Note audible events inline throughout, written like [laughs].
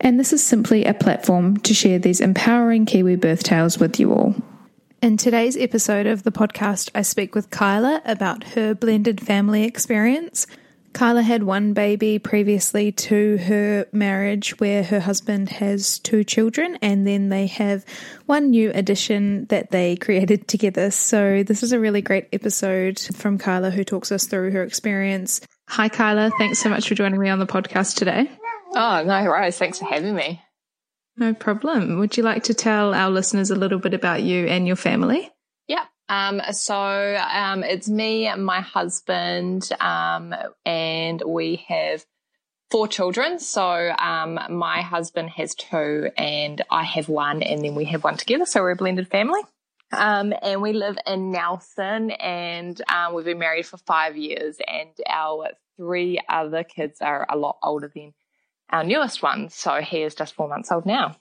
and this is simply a platform to share these empowering Kiwi birth tales with you all. In today's episode of the podcast, I speak with Kyla about her blended family experience. Kyla had one baby previously to her marriage, where her husband has two children, and then they have one new addition that they created together. So, this is a really great episode from Kyla, who talks us through her experience. Hi, Kyla. Thanks so much for joining me on the podcast today. Oh, no worries. Thanks for having me. No problem. Would you like to tell our listeners a little bit about you and your family? Yeah. Um, so um, it's me and my husband, um, and we have four children. So um, my husband has two, and I have one, and then we have one together. So we're a blended family. Um, and we live in Nelson, and um, we've been married for five years, and our three other kids are a lot older than our newest one. So he is just four months old now.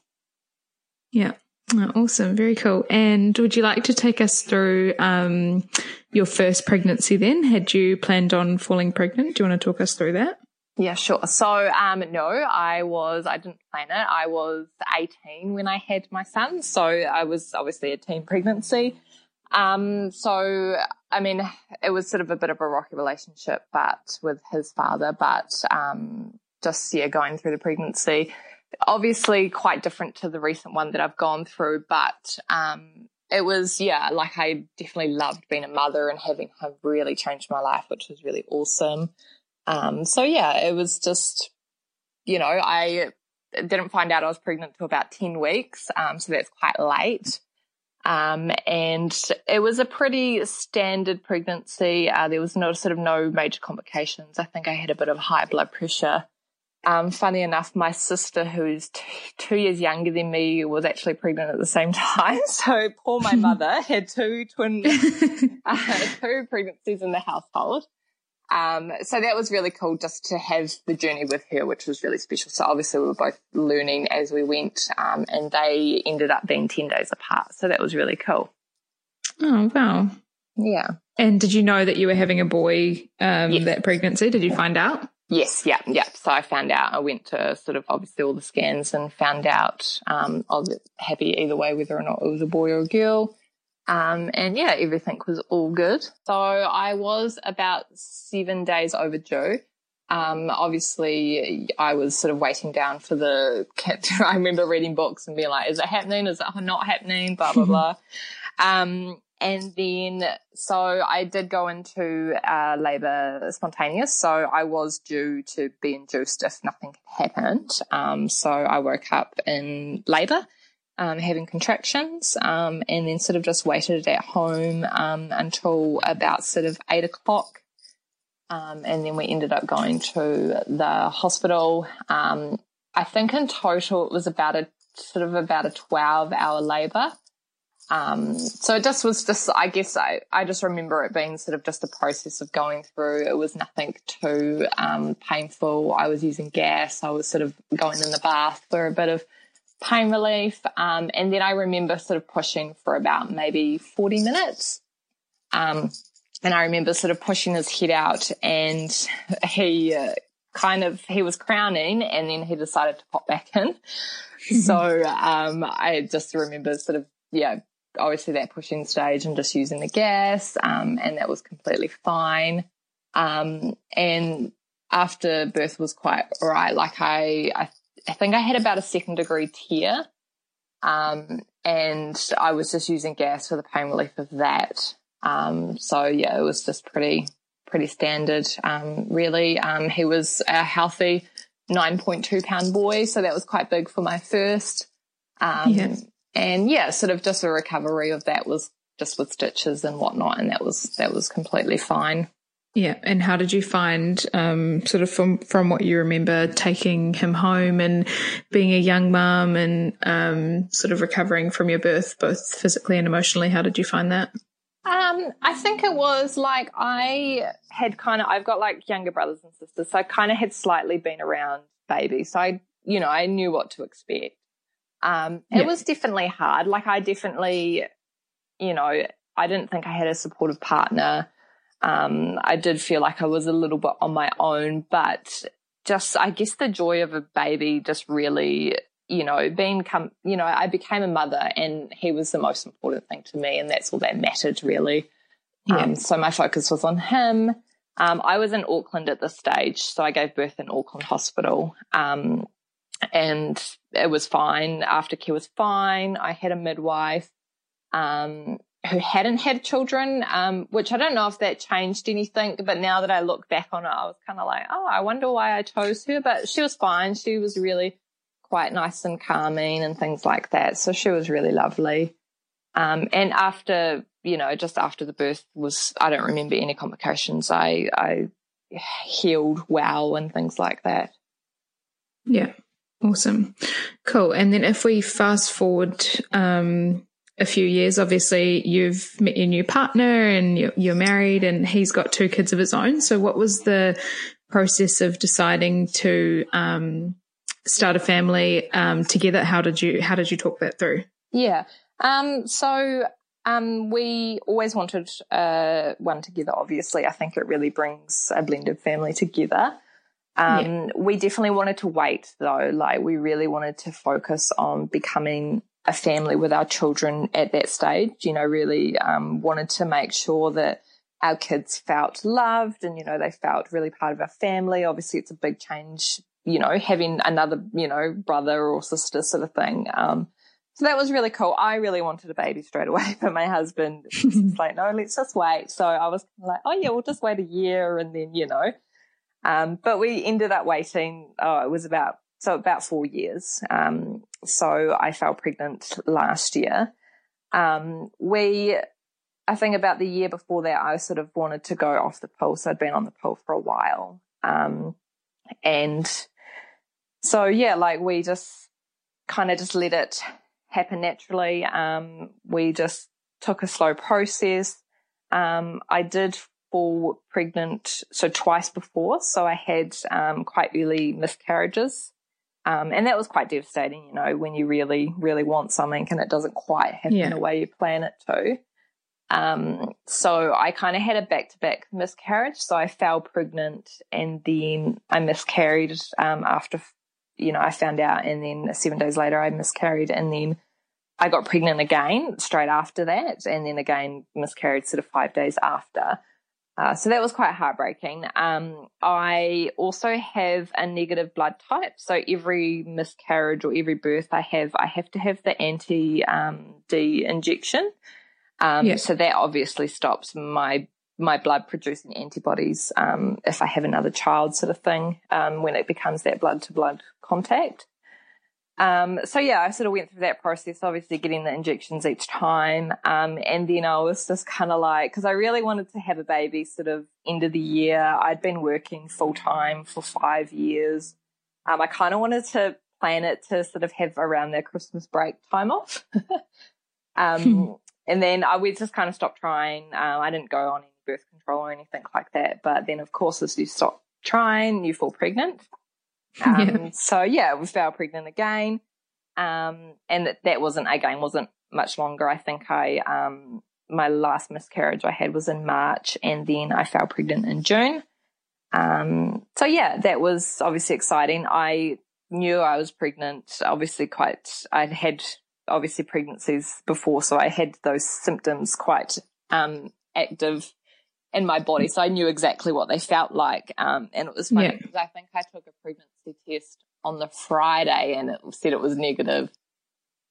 Yeah. Oh, awesome. Very cool. And would you like to take us through um, your first pregnancy then? Had you planned on falling pregnant? Do you want to talk us through that? Yeah, sure. So, um, no, I was, I didn't plan it. I was 18 when I had my son. So I was obviously a teen pregnancy. Um, so, I mean, it was sort of a bit of a rocky relationship, but with his father, but, um, just, yeah, going through the pregnancy, obviously quite different to the recent one that I've gone through, but, um, it was, yeah, like I definitely loved being a mother and having him really changed my life, which was really awesome. Um, so yeah, it was just, you know, I didn't find out I was pregnant until about 10 weeks. Um, so that's quite late. Um, and it was a pretty standard pregnancy. Uh, there was no sort of no major complications. I think I had a bit of high blood pressure. Um, funny enough, my sister, who's t- two years younger than me, was actually pregnant at the same [laughs] time. So poor my [laughs] mother had two twin, [laughs] uh, two pregnancies in the household. Um, so that was really cool just to have the journey with her, which was really special. So obviously we were both learning as we went, um, and they ended up being 10 days apart. So that was really cool. Oh, wow. Yeah. And did you know that you were having a boy um, Yes. that pregnancy? Did you find out? Yes, yeah, yeah. So I found out, I went to sort of obviously all the scans and found out, um, I was happy either way, whether or not it was a boy or a girl. Um, and yeah, everything was all good. So I was about seven days overdue. Um, obviously I was sort of waiting down for the. [laughs] I remember reading books and being like, is it happening? Is it not happening? Blah, blah, [laughs] blah. Um, and then, so I did go into uh, labour spontaneous. So I was due to be induced if nothing happened. Um, so I woke up in labour, um, having contractions, um, and then sort of just waited at home um, until about sort of eight o'clock. Um, and then we ended up going to the hospital. Um, I think in total it was about a sort of about a 12 hour labour. Um, so it just was just, I guess I, I just remember it being sort of just a process of going through. It was nothing too, um, painful. I was using gas. I was sort of going in the bath for a bit of pain relief. Um, and then I remember sort of pushing for about maybe 40 minutes. Um, and I remember sort of pushing his head out and he, uh, kind of, he was crowning and then he decided to pop back in. [laughs] so, um, I just remember sort of, yeah, obviously that pushing stage and just using the gas, um, and that was completely fine. Um, and after birth was quite all right. Like I, I, I think I had about a second degree tear. Um, and I was just using gas for the pain relief of that. Um, so yeah, it was just pretty, pretty standard, um, really. Um, he was a healthy 9.2 pound boy. So that was quite big for my first. Um, yes. And yeah, sort of just a recovery of that was just with stitches and whatnot. And that was, that was completely fine. Yeah, and how did you find, um, sort of from from what you remember, taking him home and being a young mum and um, sort of recovering from your birth, both physically and emotionally? How did you find that? Um, I think it was like I had kind of I've got like younger brothers and sisters, so I kind of had slightly been around babies, so I you know I knew what to expect. Um, it was definitely hard. Like I definitely, you know, I didn't think I had a supportive partner um, I did feel like I was a little bit on my own, but just, I guess the joy of a baby just really, you know, being, come, you know, I became a mother and he was the most important thing to me. And that's all that mattered really. Yeah. Um, so my focus was on him. Um, I was in Auckland at this stage, so I gave birth in Auckland Hospital. Um, and it was fine. After Aftercare was fine. I had a midwife. Um, who hadn't had children, um, which I don't know if that changed anything. But now that I look back on it, I was kind of like, oh, I wonder why I chose her. But she was fine. She was really quite nice and calming and things like that. So she was really lovely. Um, and after, you know, just after the birth was, I don't remember any complications. I, I healed well and things like that. Yeah. Awesome. Cool. And then if we fast forward, um, a few years, obviously you've met your new partner and you're, you're married and he's got two kids of his own. So what was the process of deciding to, um, start a family, um, together? How did you, how did you talk that through? Yeah. Um, so, um, we always wanted, uh, one together. Obviously, I think it really brings a blended family together. Um, yeah. we definitely wanted to wait though. Like we really wanted to focus on becoming a family with our children at that stage. You know, really um, wanted to make sure that our kids felt loved and, you know, they felt really part of our family. Obviously, it's a big change, you know, having another, you know, brother or sister sort of thing. Um, so that was really cool. I really wanted a baby straight away, [laughs] but my husband was [laughs] like, no, let's just wait. So I was like, oh yeah, we'll just wait a year and then, you know, um, but we ended up waiting. Oh, it was about so about four years. Um, so I fell pregnant last year. Um, we, I think about the year before that, I sort of wanted to go off the pill. So I'd been on the pill for a while. Um, and so yeah, like we just kind of just let it happen naturally. Um, we just took a slow process. Um, I did fall pregnant so twice before. So I had um, quite early miscarriages. Um, and that was quite devastating, you know, when you really, really want something and it doesn't quite happen yeah. the way you plan it to. Um, so I kind of had a back to back miscarriage. So I fell pregnant and then I miscarried, um, after, you know, I found out and then seven days later I miscarried and then I got pregnant again straight after that and then again miscarried sort of five days after. Uh, so that was quite heartbreaking. Um, I also have a negative blood type. So every miscarriage or every birth I have, I have to have the anti um, D injection. Um, yeah. So that obviously stops my my blood producing antibodies um, if I have another child, sort of thing, um, when it becomes that blood to blood contact. Um, so yeah, I sort of went through that process, obviously getting the injections each time. Um, and then I was just kind of like, cause I really wanted to have a baby sort of end of the year. I'd been working full time for five years. Um, I kind of wanted to plan it to sort of have around their Christmas break time off. [laughs] um, and then I would just kind of stop trying. Um, I didn't go on any birth control or anything like that. But then of course, as you stop trying, you fall pregnant. [laughs] Um, yeah. So yeah, we fell pregnant again. Um, and that, that wasn't, again, wasn't much longer. I think I, um, my last miscarriage I had was in March and then I fell pregnant in June. Um, so yeah, that was obviously exciting. I knew I was pregnant, obviously quite, I'd had obviously pregnancies before, so I had those symptoms quite, um, active in my body. So I knew exactly what they felt like. Um, and it was funny because yeah. I think I took a pregnancy test on the Friday and it said it was negative.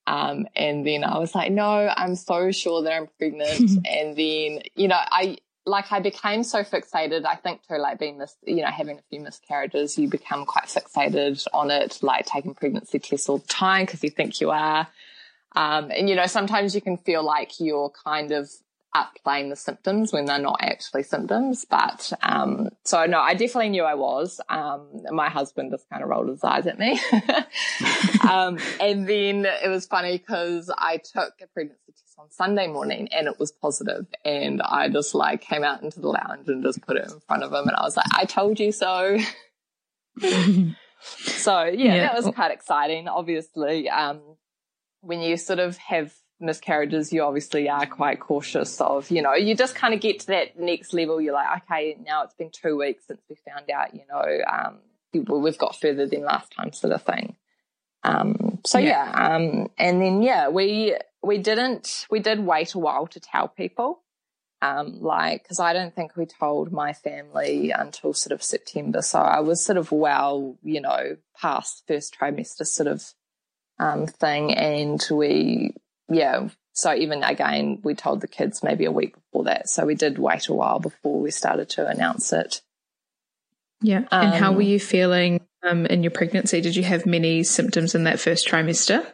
Um, and then I was like, no, I'm so sure that I'm pregnant. [laughs] and then, you know, I, like I became so fixated. I think too, like being this, you know, having a few miscarriages, you become quite fixated on it, like taking pregnancy tests all the time because you think you are. Um, and you know, sometimes you can feel like you're kind of upplaying the symptoms when they're not actually symptoms. But um, so no, I definitely knew I was. Um, my husband just kind of rolled his eyes at me. [laughs] um, and then it was funny because I took a pregnancy test on Sunday morning and it was positive, and I just like came out into the lounge and just put it in front of him, and I was like, "I told you so." [laughs] so yeah, yeah, that was quite exciting. Obviously, um, when you sort of have miscarriages, you obviously are quite cautious of, you know, you just kind of get to that next level. You're like, okay, now it's been two weeks since we found out, you know, um, we've got further than last time, sort of thing. Um, so yeah, yeah um, and then yeah, we we didn't we did wait a while to tell people, um, like because I don't think we told my family until sort of September. So I was sort of well, you know, past first trimester sort of um, thing, and we yeah, so even again, we told the kids maybe a week before that. So we did wait a while before we started to announce it. Yeah. Um, and how were um, you feeling um, in your pregnancy? Did you have many symptoms in that first trimester?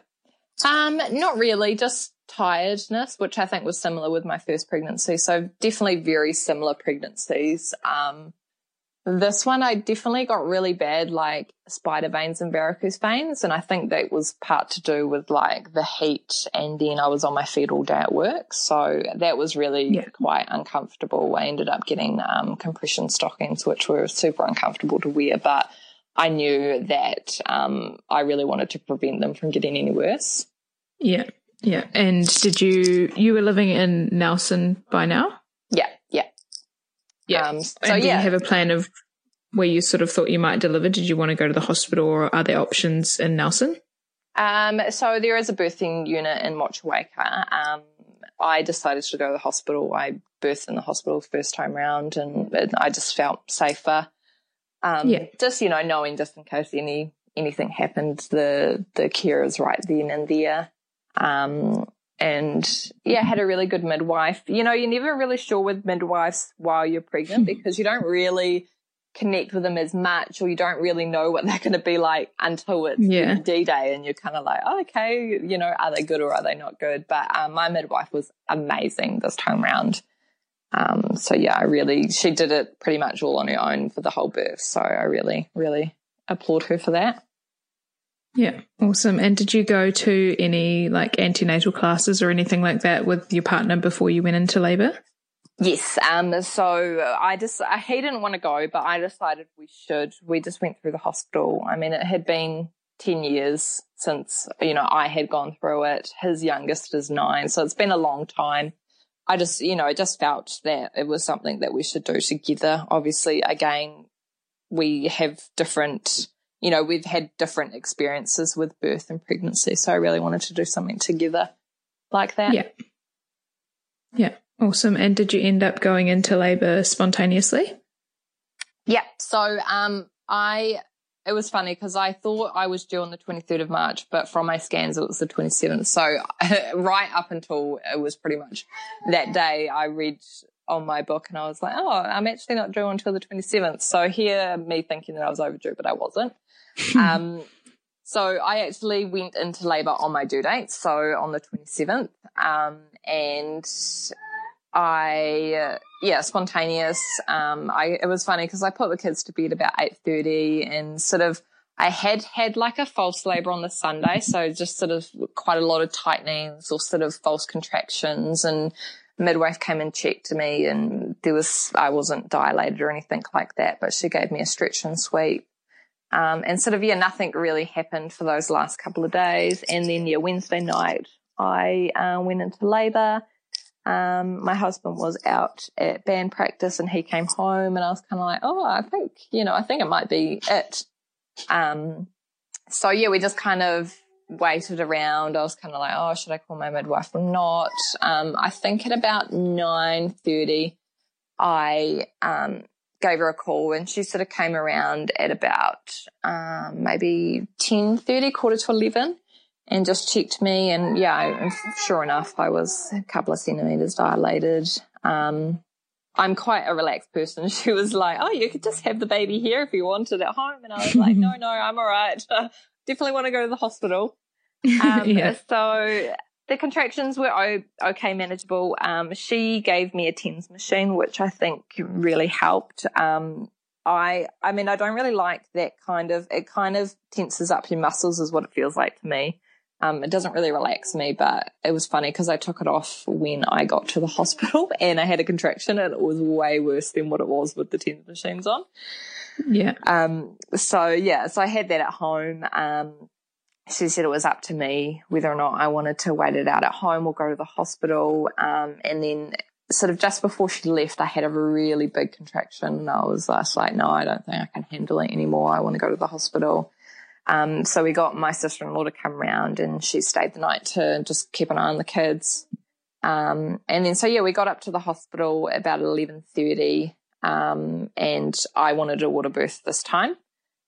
Um, not really, just tiredness, which I think was similar with my first pregnancy. So definitely very similar pregnancies. Um, this one, I definitely got really bad, like spider veins and varicose veins. And I think that was part to do with like the heat. And then I was on my feet all day at work. So that was really yeah. quite uncomfortable. I ended up getting um, compression stockings, which were super uncomfortable to wear. But I knew that um, I really wanted to prevent them from getting any worse. Yeah. Yeah. And did you, you were living in Nelson by now? Yeah. Um, so and yeah, you have a plan of where you sort of thought you might deliver? Did you want to go to the hospital, or are there options in Nelson? Um, so there is a birthing unit in Motueka. Um, I decided to go to the hospital. I birthed in the hospital first time round, and, and I just felt safer. Um, yeah. Just you know, knowing just in case any anything happened, the the care is right then and there. Um, and yeah, had a really good midwife. You know, you're never really sure with midwives while you're pregnant because you don't really connect with them as much or you don't really know what they're going to be like until it's yeah. D-Day and you're kind of like, oh, okay, you know, are they good or are they not good? But um, my midwife was amazing this time round. Um, so yeah, I really, she did it pretty much all on her own for the whole birth. So I really, really applaud her for that. Yeah, awesome. And did you go to any like antenatal classes or anything like that with your partner before you went into labour? Yes. Um, so I just, he didn't want to go, but I decided we should. We just went through the hospital. I mean, it had been 10 years since, you know, I had gone through it. His youngest is nine. So it's been a long time. I just, you know, I just felt that it was something that we should do together. Obviously, again, we have different you know, we've had different experiences with birth and pregnancy. So I really wanted to do something together like that. Yeah. Yeah. Awesome. And did you end up going into labor spontaneously? Yeah. So, um, I, it was funny because I thought I was due on the 23rd of March, but from my scans, it was the 27th. So [laughs] right up until it was pretty much that day, I read on my book and I was like, oh, I'm actually not due until the 27th. So here, me thinking that I was overdue, but I wasn't. Um, so I actually went into labour on my due date, so on the 27th, um, and I, yeah, spontaneous. Um, I, it was funny because I put the kids to bed about 8.30 and sort of, I had had like a false labour on the Sunday. So just sort of quite a lot of tightenings or sort of false contractions and midwife came and checked me and there was, I wasn't dilated or anything like that, but she gave me a stretch and sweep. Um, and sort of, yeah, nothing really happened for those last couple of days. And then, yeah, Wednesday night, I uh, went into labour. Um, my husband was out at band practice and he came home and I was kind of like, oh, I think, you know, I think it might be it. Um, so yeah, we just kind of waited around. I was kind of like, oh, should I call my midwife or not? Um, I think at about 9.30, I, um, gave her a call and she sort of came around at about um, maybe 10.30, quarter to 11 and just checked me and yeah sure enough i was a couple of centimeters dilated. Um, i'm quite a relaxed person. [laughs] She was like oh you could just have the baby here if you wanted at home. And i was like [laughs] no no i'm all right. [laughs] Definitely want to go to the hospital. Um, yeah. so the contractions were okay, manageable. Um, she gave me a TENS machine, which I think really helped. Um, I, I mean, I don't really like that kind of, it kind of tenses up your muscles is what it feels like to me. Um, it doesn't really relax me, but it was funny because I took it off when I got to the [laughs] hospital and I had a contraction and it was way worse than what it was with the TENS machines on. Yeah. Um, so yeah, so I had that at home. Um, she said it was up to me whether or not I wanted to wait it out at home or go to the hospital. Um, and then sort of just before she left, I had a really big contraction and I was just like, no, I don't think I can handle it anymore. I want to go to the hospital. Um, so we got my sister-in-law to come round and she stayed the night to just keep an eye on the kids. Um, and then so yeah, we got up to the hospital about 11:30 um, and I wanted a water birth this time.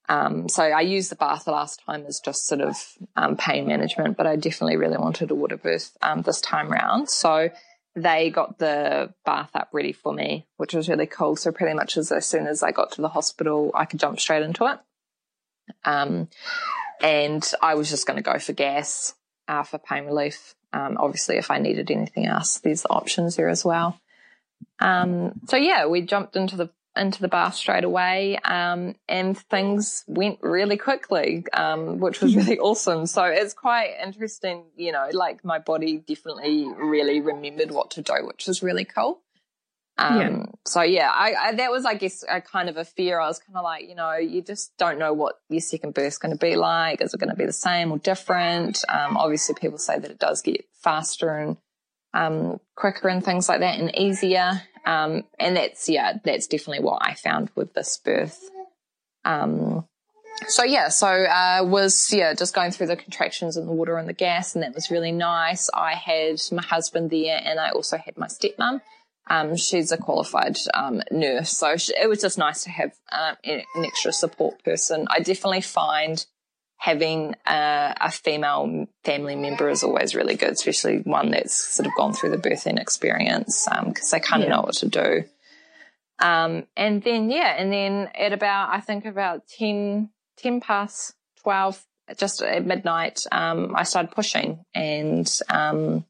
Um, so I used the bath last time as just sort of um, pain management, but I definitely really wanted a water birth um, this time round. So they got the bath up ready for me, which was really cool. So pretty much as, as soon as I got to the hospital, I could jump straight into it. Um, and I was just going to go for gas uh, for pain relief. Um, obviously, if I needed anything else, there's options there as well. Um, so yeah, we jumped into the into the bath straight away, um, and things went really quickly, um, which was really [laughs] awesome. So it's quite interesting, you know, like my body definitely really remembered what to do, which was really cool. Um, yeah. so yeah, I, I, that was, I guess, a kind of a fear. I was kind of like, you know, you just don't know what your second birth's going to be like. Is it going to be the same or different? Um, obviously people say that it does get faster and, um, quicker and things like that and easier. Um, and that's, yeah, that's definitely what I found with this birth. Um, so yeah, so, uh, was, yeah, just going through the contractions and the water and the gas and that was really nice. I had my husband there and I also had my stepmom. Um, she's a qualified, um, nurse. So she, it was just nice to have, uh, an extra support person. I definitely find having a, a, female family member is always really good, especially one that's sort of gone through the birthing experience because um, they kind of yeah. know what to do. Um, and then, yeah, and then at about, I think about 10, 10 past 12, just at midnight, um, I started pushing and, um,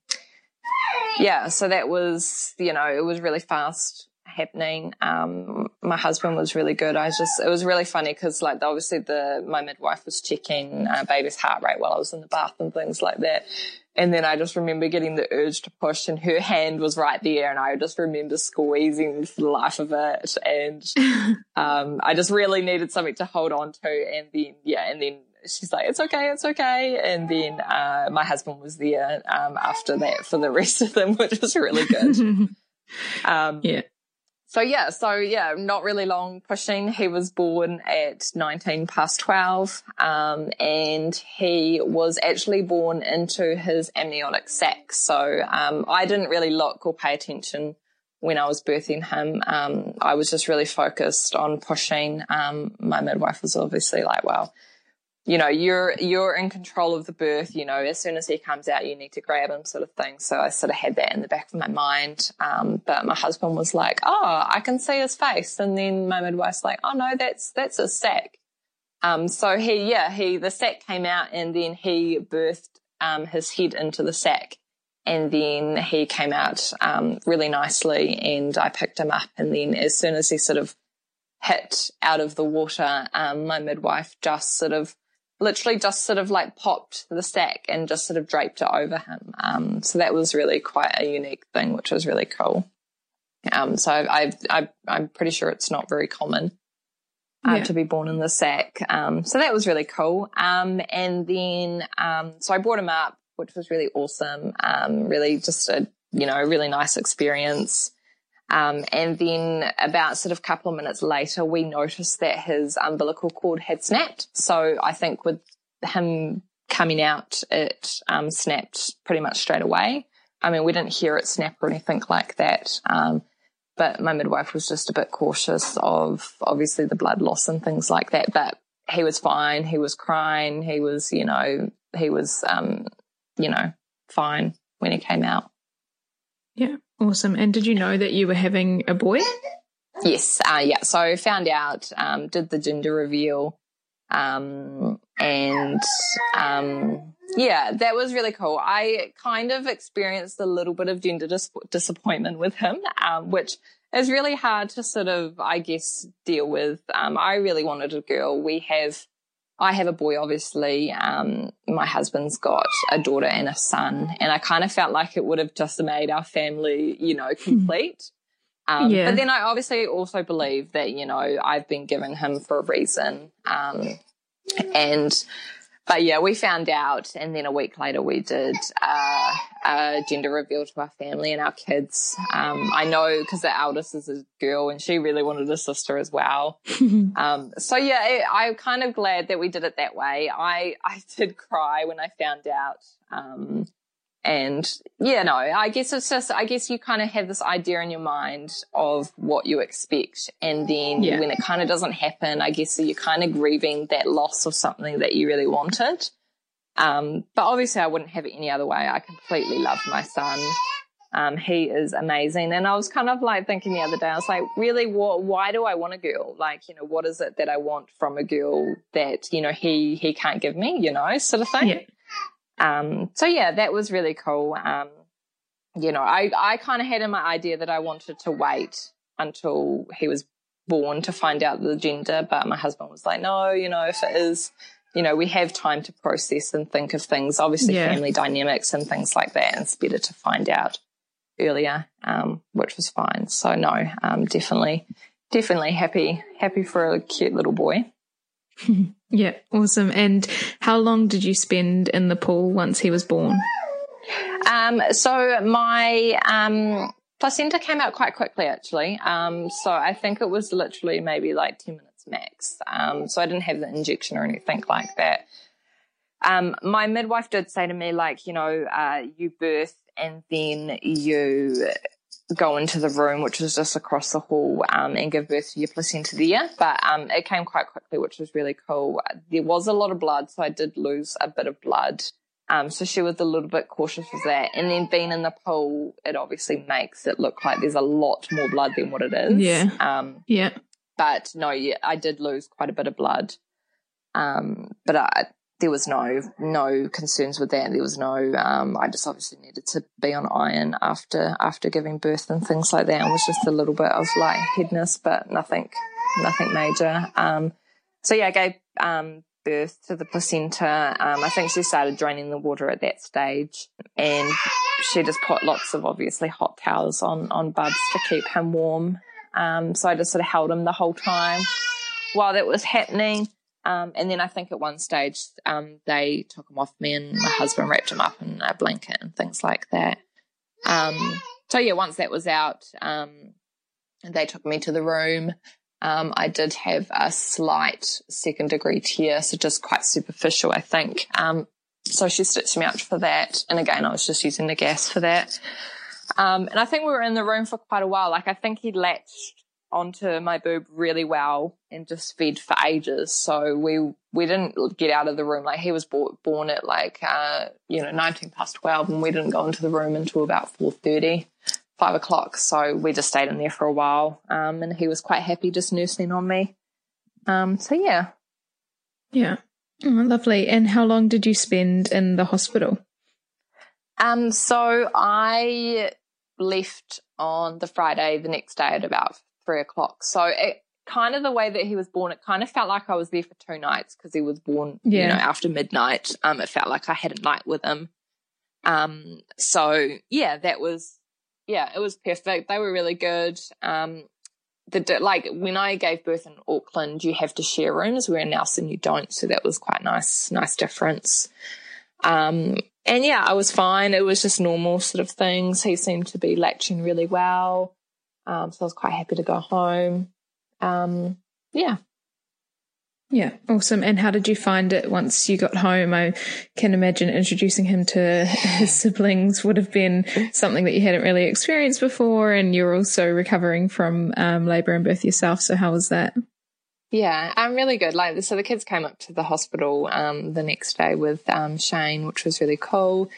yeah, so that was, you know, it was really fast happening. Um, my husband was really good. I just, it was really funny because like obviously the, my midwife was checking uh, baby's heart rate while I was in the bath and things like that. And then I just remember getting the urge to push and her hand was right there and I just remember squeezing for the life of it. And, [laughs] um, I just really needed something to hold on to. And then, yeah, and then she's like, it's okay, it's okay. And then, uh, my husband was there, um, after that for the rest of them, [laughs] which was really good. [laughs] um, yeah. So yeah, so yeah, not really long pushing. He was born at 19 past 12, um, and he was actually born into his amniotic sac. So, um, I didn't really look or pay attention when I was birthing him. Um, I was just really focused on pushing. Um, my midwife was obviously like, well, you know, you're you're in control of the birth. You know, as soon as he comes out, you need to grab him, sort of thing. So I sort of had that in the back of my mind. Um, but my husband was like, "Oh, I can see his face," and then my midwife's like, "Oh no, that's that's a sac Um, so he, yeah, he the sac came out, and then he birthed um, his head into the sac and then he came out um, really nicely, and I picked him up, and then as soon as he sort of hit out of the water, um, my midwife just sort of literally just sort of like popped the sac and just sort of draped it over him. Um, so that was really quite a unique thing, which was really cool. Um, so I, I, I'm pretty sure it's not very common uh, yeah. to be born in the sac. Um, so that was really cool. Um, and then, um, so I brought him up, which was really awesome. Um, really just a, you know, really nice experience. Um, and then about sort of a couple of minutes later, we noticed that his umbilical cord had snapped. So I think with him coming out, it um, snapped pretty much straight away. I mean, we didn't hear it snap or anything like that. Um, but my midwife was just a bit cautious of obviously the blood loss and things like that. But he was fine. He was crying. He was, you know, he was, um, you know, fine when he came out. Yeah, awesome. And did you know that you were having a boy? Yes, uh, yeah. So found out, um, did the gender reveal, um, and um, yeah, that was really cool. I kind of experienced a little bit of gender dis- disappointment with him, um, which is really hard to sort of, I guess, deal with. Um, I really wanted a girl. We have, I have a boy, obviously. Um, my husband's got a daughter and a son, and I kind of felt like it would have just made our family, you know, complete. Um, yeah. But then I obviously also believe that, you know, I've been given him for a reason. Um, and but yeah, we found out, and then a week later we did uh, a gender reveal to our family and our kids. Um, I know because the eldest is a girl, and she really wanted a sister as well. [laughs] um, so yeah, it, I'm kind of glad that we did it that way. I I [laughs] did cry when I found out. Um, and yeah, no, I guess it's just, I guess you kind of have this idea in your mind of what you expect. And then yeah. when it kind of doesn't happen, I guess you're kind of grieving that loss of something that you really wanted. Um, but obviously I wouldn't have it any other way. I completely love my son. Um, he is amazing. And I was kind of like thinking the other day, I was like, really, what, why do I want a girl? Like, you know, what is it that I want from a girl that, you know, he, he can't give me, you know, sort of thing. Yeah. Um, so yeah, that was really cool. Um, you know, I, I kind of had in my idea that I wanted to wait until he was born to find out the gender, but my husband was like, no, you know, if it is, you know, we have time to process and think of things, obviously yeah. family dynamics and things like that. And it's better to find out earlier, um, which was fine. So no, um, definitely, definitely happy, happy for a cute little boy. [laughs] yeah, awesome. And how long did you spend in the pool once he was born? Um, so my um, placenta came out quite quickly, actually. Um, so I think it was literally maybe like 10 minutes max. Um, so I didn't have the injection or anything like that. Um, my midwife did say to me, like, you know, uh, you birth and then you go into the room, which was just across the hall, um, and give birth to your placenta there. But um, it came quite quickly, which was really cool. There was a lot of blood, so I did lose a bit of blood. Um, so she was a little bit cautious with that. And then being in the pool, it obviously makes it look like there's a lot more blood than what it is. Yeah. Um, yeah. But no, yeah, I did lose quite a bit of blood. Um, but I, there was no no concerns with that. There was no. Um, I just obviously needed to be on iron after after giving birth and things like that. And was just a little bit of lightheadedness, but nothing nothing major. Um, so yeah, I gave um, birth to the placenta. Um, I think she started draining the water at that stage, and she just put lots of obviously hot towels on on Bubs to keep him warm. Um, so I just sort of held him the whole time while that was happening. Um, and then I think at one stage um, they took him off me, and my husband wrapped him up in a blanket and things like that. Um, so yeah, once that was out, um, they took me to the room. Um, I did have a slight second degree tear, so just quite superficial, I think. So she stitched me up for that, and again, I was just using the gas for that. And I think we were in the room for quite a while. Like I think he latched onto my boob really well and just fed for ages. So we we didn't get out of the room. Like he was born, born at like uh, you know nineteen past twelve, and we didn't go into the room until about four thirty, five o'clock. So we just stayed in there for a while, um, and he was quite happy just nursing on me. Um, so yeah, yeah, oh, lovely. And how long did you spend in the hospital? Um, so I left on the Friday the next day at about three o'clock. So it kind of the way that he was born, it kind of felt like I was there for two nights because he was born, yeah. you know, after midnight. Um, it felt like I had a night with him. Um, so yeah, that was, yeah, it was perfect. They were really good. Um, the like when I gave birth in Auckland, you have to share rooms. Where in Nelson you don't, so that was quite nice, nice difference. Um, and yeah, I was fine. It was just normal sort of things. He seemed to be latching really well. Um, so I was quite happy to go home. Um, yeah. Yeah, awesome. And how did you find it once you got home? I can imagine introducing him to his [laughs] siblings would have been something that you hadn't really experienced before, and you're also recovering from um, labour and birth yourself. So, how was that? Yeah, I'm really good. Like, so the kids came up to the hospital um, the next day with um, Shane, which was really cool.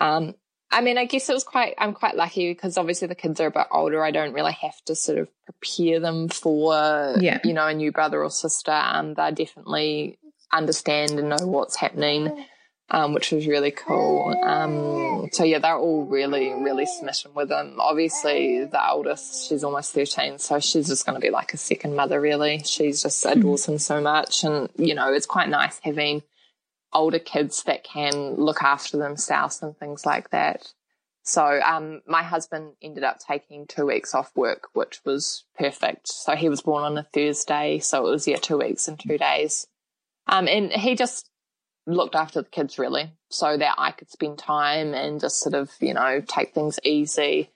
Um, I mean, I guess it was quite, I'm quite lucky because obviously the kids are a bit older. I don't really have to sort of prepare them for, yeah. you know, a new brother or sister. Um, they definitely understand and know what's happening, um, which was really cool. Um, so yeah, they're all really, really smitten with them. Obviously the oldest, she's almost 13. So she's just going to be like a second mother, really. She's just adores him so much. And, you know, it's quite nice having, older kids that can look after themselves and things like that. So um, my husband ended up taking two weeks off work, which was perfect. So he was born on a Thursday, so it was yeah two weeks and two days, um, and he just looked after the kids really, so that I could spend time and just sort of you know take things easy,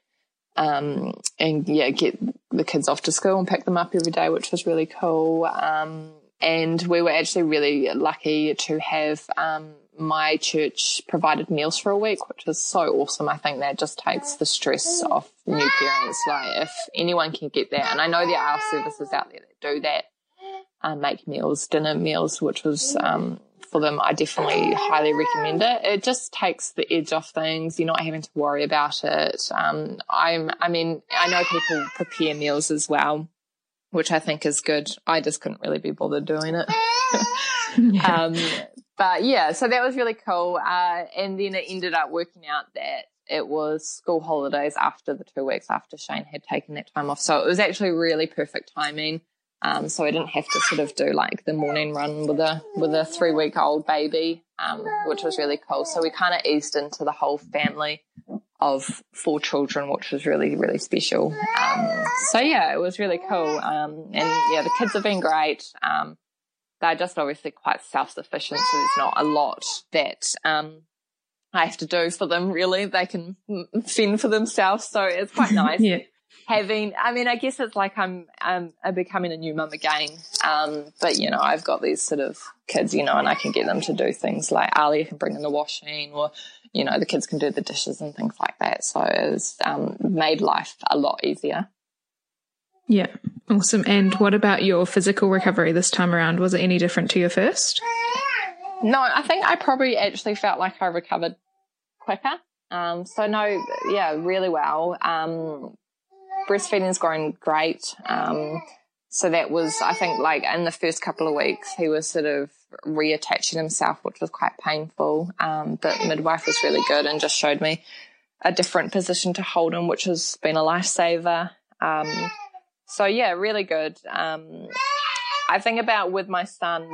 um, and yeah get the kids off to school and pick them up every day, which was really cool. Um, and we were actually really lucky to have um, my church provided meals for a week, which was so awesome. I think that just takes the stress off new parents. Like if anyone can get that, and I know there are services out there that do that, uh, make meals, dinner meals, which was um, for them. I definitely highly recommend it. It just takes the edge off things. You're not having to worry about it. Um, I'm, I mean, I know people prepare meals as well which I think is good. I just couldn't really be bothered doing it. [laughs] yeah. Um, but yeah, so that was really cool. Uh, and then it ended up working out that it was school holidays after the two weeks after Shane had taken that time off. So it was actually really perfect timing. Um, so I didn't have to sort of do like the morning run with a with a three week old baby, um, which was really cool. So we kind of eased into the whole family of four children, which was really, really special. Um, so yeah, it was really cool. Um, and yeah, the kids have been great. Um, they're just obviously quite self-sufficient, so there's not a lot that, um, I have to do for them really. They can fend for themselves. So it's quite [laughs] nice. yeah having i mean i guess it's like i'm i'm, I'm becoming a new mum again. Um, but you know i've got these sort of kids you know and i can get them to do things like ali can bring in the washing or you know the kids can do the dishes and things like that. So it's um, made life a lot easier. Yeah. Awesome. And what about your physical recovery this time around? Was it any different to your first? No i think i probably actually felt like i recovered quicker. Um, so no, yeah, really well. Um, breastfeeding is going great. Um, so that was, I think, like in the first couple of weeks, he was sort of reattaching himself, which was quite painful. Um, but midwife was really good and just showed me a different position to hold him, which has been a lifesaver. Um, so yeah, really good. Um, I think about with my son,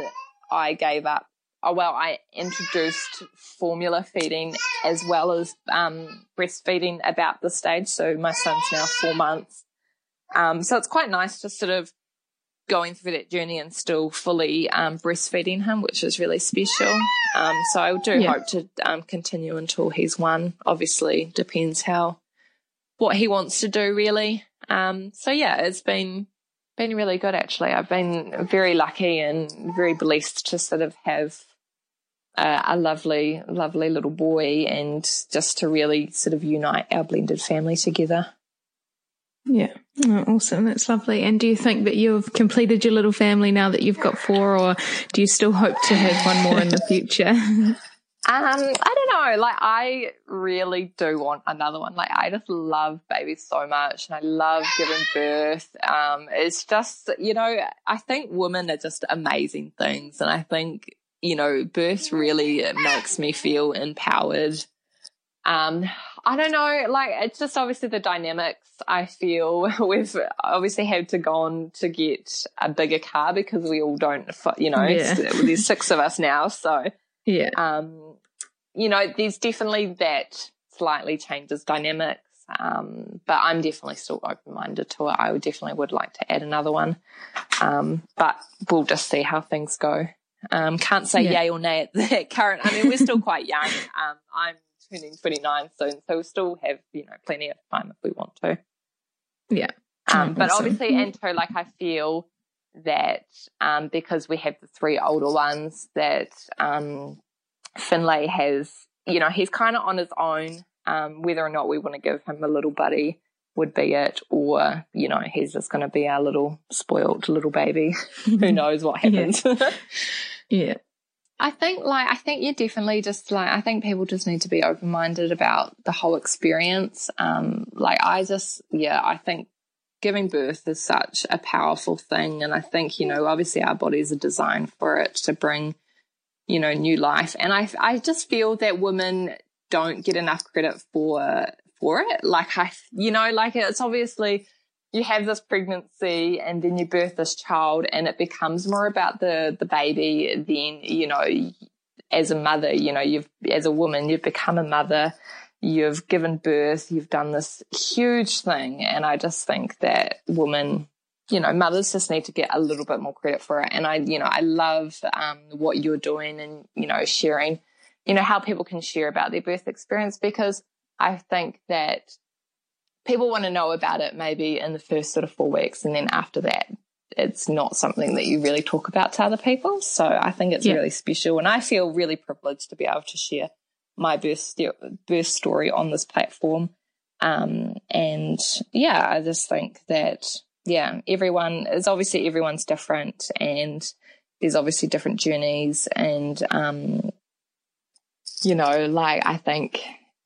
I gave up oh, well, I introduced formula feeding as well as um, breastfeeding about the stage. So my son's now four months. Um, so it's quite nice to sort of going through that journey and still fully um, breastfeeding him, which is really special. Um, so I do yeah. hope to um, continue until he's one. Obviously, depends how what he wants to do, really. Um, so yeah, it's been been really good actually. I've been very lucky and very blessed to sort of have uh, a lovely, lovely little boy, and just to really sort of unite our blended family together. Yeah, oh, awesome. That's lovely. And do you think that you've completed your little family now that you've got four, or do you still hope to have one more in the [laughs] future? Um, I don't know. Like, I really do want another one. Like, I just love babies so much, and I love giving birth. Um, it's just, you know, I think women are just amazing things, and I think you know, birth really makes me feel empowered. Um, I don't know, like it's just obviously the dynamics I feel [laughs] we've obviously had to go on to get a bigger car because we all don't, you know, yeah. there's six of us now. So, yeah. Um, you know, there's definitely that slightly changes dynamics. Um, but I'm definitely still open minded to it. I would definitely would like to add another one. Um, but we'll just see how things go. Um, can't say yeah. yay or nay at the [laughs] current. I mean, we're still quite young. [laughs] Um, I'm turning 29 soon, so we still have, you know, plenty of time if we want to. Yeah. Um, but obviously, and so like I feel that um, because we have the three older ones, that um, Finlay has, you know, he's kind of on his own. Um, whether or not we want to give him a little buddy would be it, or you know, he's just going to be our little spoilt little baby. [laughs] Who knows what happens? yeah. [laughs] yeah. I think like I think you definitely just like I think people just need to be open minded about the whole experience. Um like I just yeah, I think giving birth is such a powerful thing and I think, you know, obviously our bodies are designed for it to bring, you know, new life. And I I just feel that women don't get enough credit for for it. Like I you know, like it's obviously you have this pregnancy and then you birth this child and it becomes more about the the baby then you know as a mother you know you've as a woman you've become a mother you've given birth you've done this huge thing and i just think that women you know mothers just need to get a little bit more credit for it and i you know i love um, what you're doing and you know sharing you know how people can share about their birth experience because i think that people want to know about it maybe in the first sort of four weeks and then after that it's not something that you really talk about to other people so i think it's yeah. really special and i feel really privileged to be able to share my birth, birth story on this platform um, and yeah i just think that yeah everyone is obviously everyone's different and there's obviously different journeys and um, you know like i think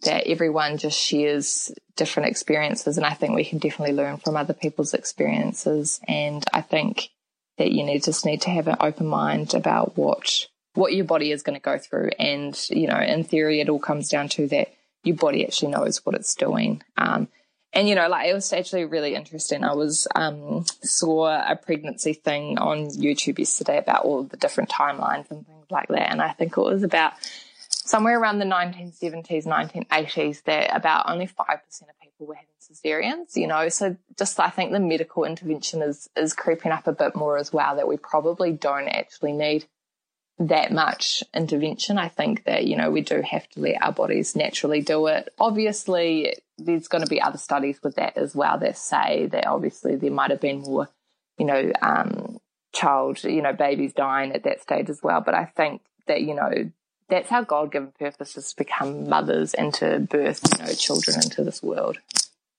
that everyone just shares different experiences. And I think we can definitely learn from other people's experiences. And I think that you need, just need to have an open mind about what, what your body is going to go through. And, you know, in theory, it all comes down to that your body actually knows what it's doing. Um, and you know, like it was actually really interesting. I was um, saw a pregnancy thing on YouTube yesterday about all the different timelines and things like that. And I think it was about somewhere around the 1970s, 1980s, that about only 5% of people were having cesareans, you know. So just I think the medical intervention is, is creeping up a bit more as well, that we probably don't actually need that much intervention. I think that, you know, we do have to let our bodies naturally do it. Obviously, there's going to be other studies with that as well that say that obviously there might have been more, you know, um, child, you know, babies dying at that stage as well. But I think that, you know, that's our God given purpose is to become mothers and to birth, you know, children into this world.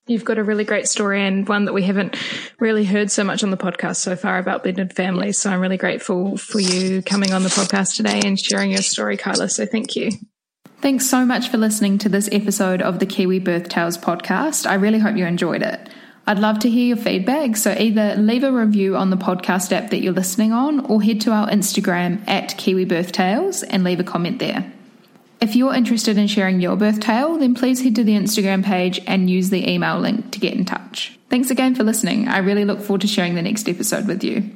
You've got a really great story and one that we haven't really heard so much on the podcast so far about blended families. So I'm really grateful for you coming on the podcast today and sharing your story, Kyla. So thank you. Thanks so much for listening to this episode of the Kiwi Birth Tales podcast. I really hope you enjoyed it. I'd love to hear your feedback, so either leave a review on the podcast app that you're listening on or head to our Instagram at Kiwi Birth Tales and leave a comment there. If you're interested in sharing your birth tale, then please head to the Instagram page and use the email link to get in touch. Thanks again for listening. I really look forward to sharing the next episode with you.